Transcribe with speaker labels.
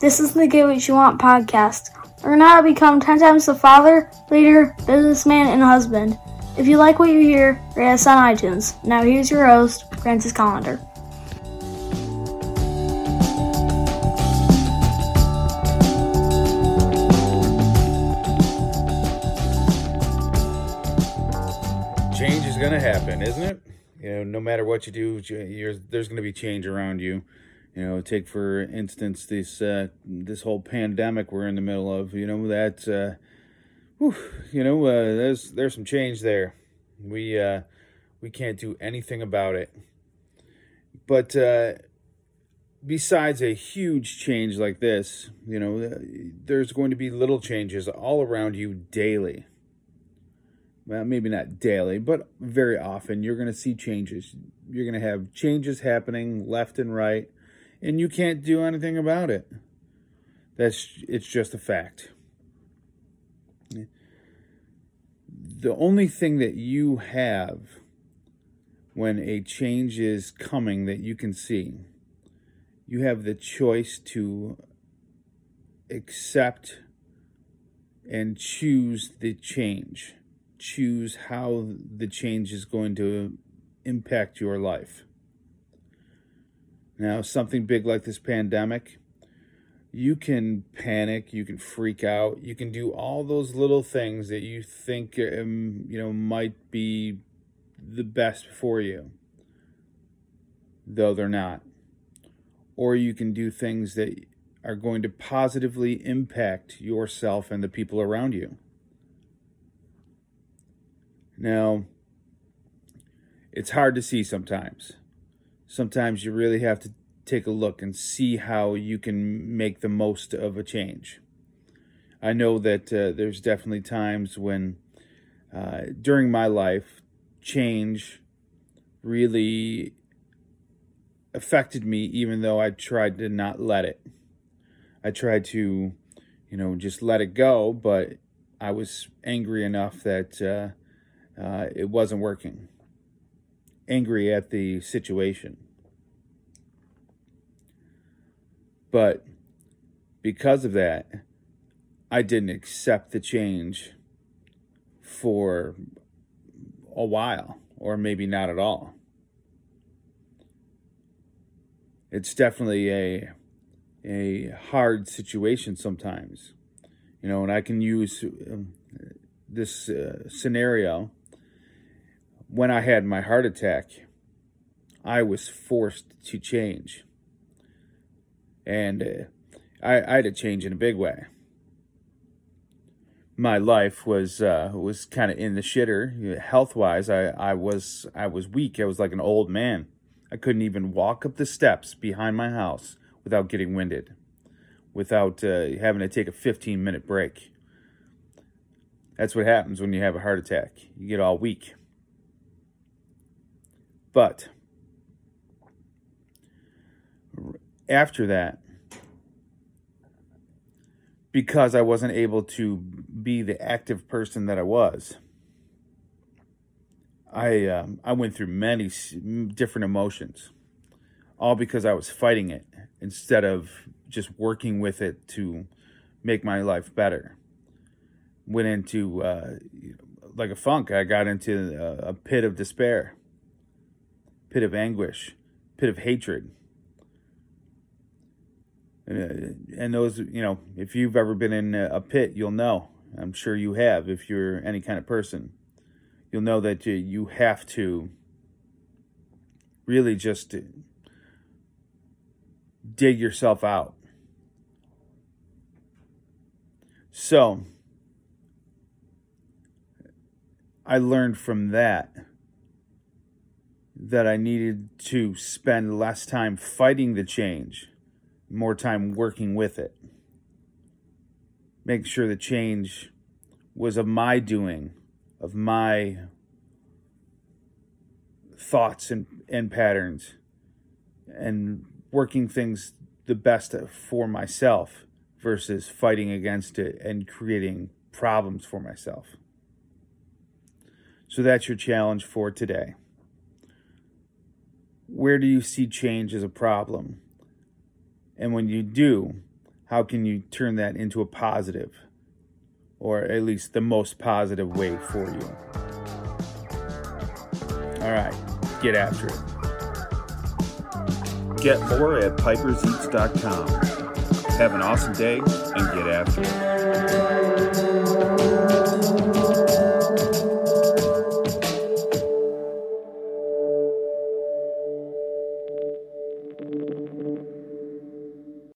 Speaker 1: This is the Get What You Want podcast. Learn how to become 10 times the father, leader, businessman, and husband. If you like what you hear, rate us on iTunes. Now here's your host, Francis Collender.
Speaker 2: Change is going to happen, isn't it? You know, no matter what you do, there's going to be change around you. You know, take for instance this uh, this whole pandemic we're in the middle of. You know that, uh, whew, you know, uh, there's there's some change there. We uh, we can't do anything about it. But uh, besides a huge change like this, you know, there's going to be little changes all around you daily well, maybe not daily, but very often, you're going to see changes. You're going to have changes happening left and right, and you can't do anything about it. That's it's just a fact. The only thing that you have when a change is coming that you can see, you have the choice to accept and choose the change choose how the change is going to impact your life. Now, something big like this pandemic, you can panic, you can freak out, you can do all those little things that you think um, you know might be the best for you, though they're not. Or you can do things that are going to positively impact yourself and the people around you. Now, it's hard to see sometimes. Sometimes you really have to take a look and see how you can make the most of a change. I know that uh, there's definitely times when, uh, during my life, change really affected me, even though I tried to not let it. I tried to, you know, just let it go, but I was angry enough that uh, uh, it wasn't working. Angry at the situation. But because of that, I didn't accept the change for a while, or maybe not at all. It's definitely a a hard situation sometimes, you know, and I can use um, this uh, scenario when I had my heart attack, I was forced to change. And uh, I, I, had to change in a big way. My life was uh, was kind of in the shitter health wise. I, I was I was weak. I was like an old man. I couldn't even walk up the steps behind my house without getting winded, without uh, having to take a 15 minute break. That's what happens when you have a heart attack. You get all weak. But after that, because I wasn't able to be the active person that I was, I um, I went through many different emotions, all because I was fighting it instead of just working with it to make my life better. Went into uh, like a funk. I got into a, a pit of despair pit of anguish, pit of hatred. Uh, and those, you know, if you've ever been in a pit, you'll know. I'm sure you have if you're any kind of person. You'll know that you have to really just dig yourself out. So, I learned from that that I needed to spend less time fighting the change, more time working with it. Make sure the change was of my doing, of my thoughts and, and patterns, and working things the best for myself versus fighting against it and creating problems for myself. So that's your challenge for today where do you see change as a problem? And when you do, how can you turn that into a positive? Or at least the most positive way for you? All right get after it. Get more at piperseats.com have an awesome day and get after it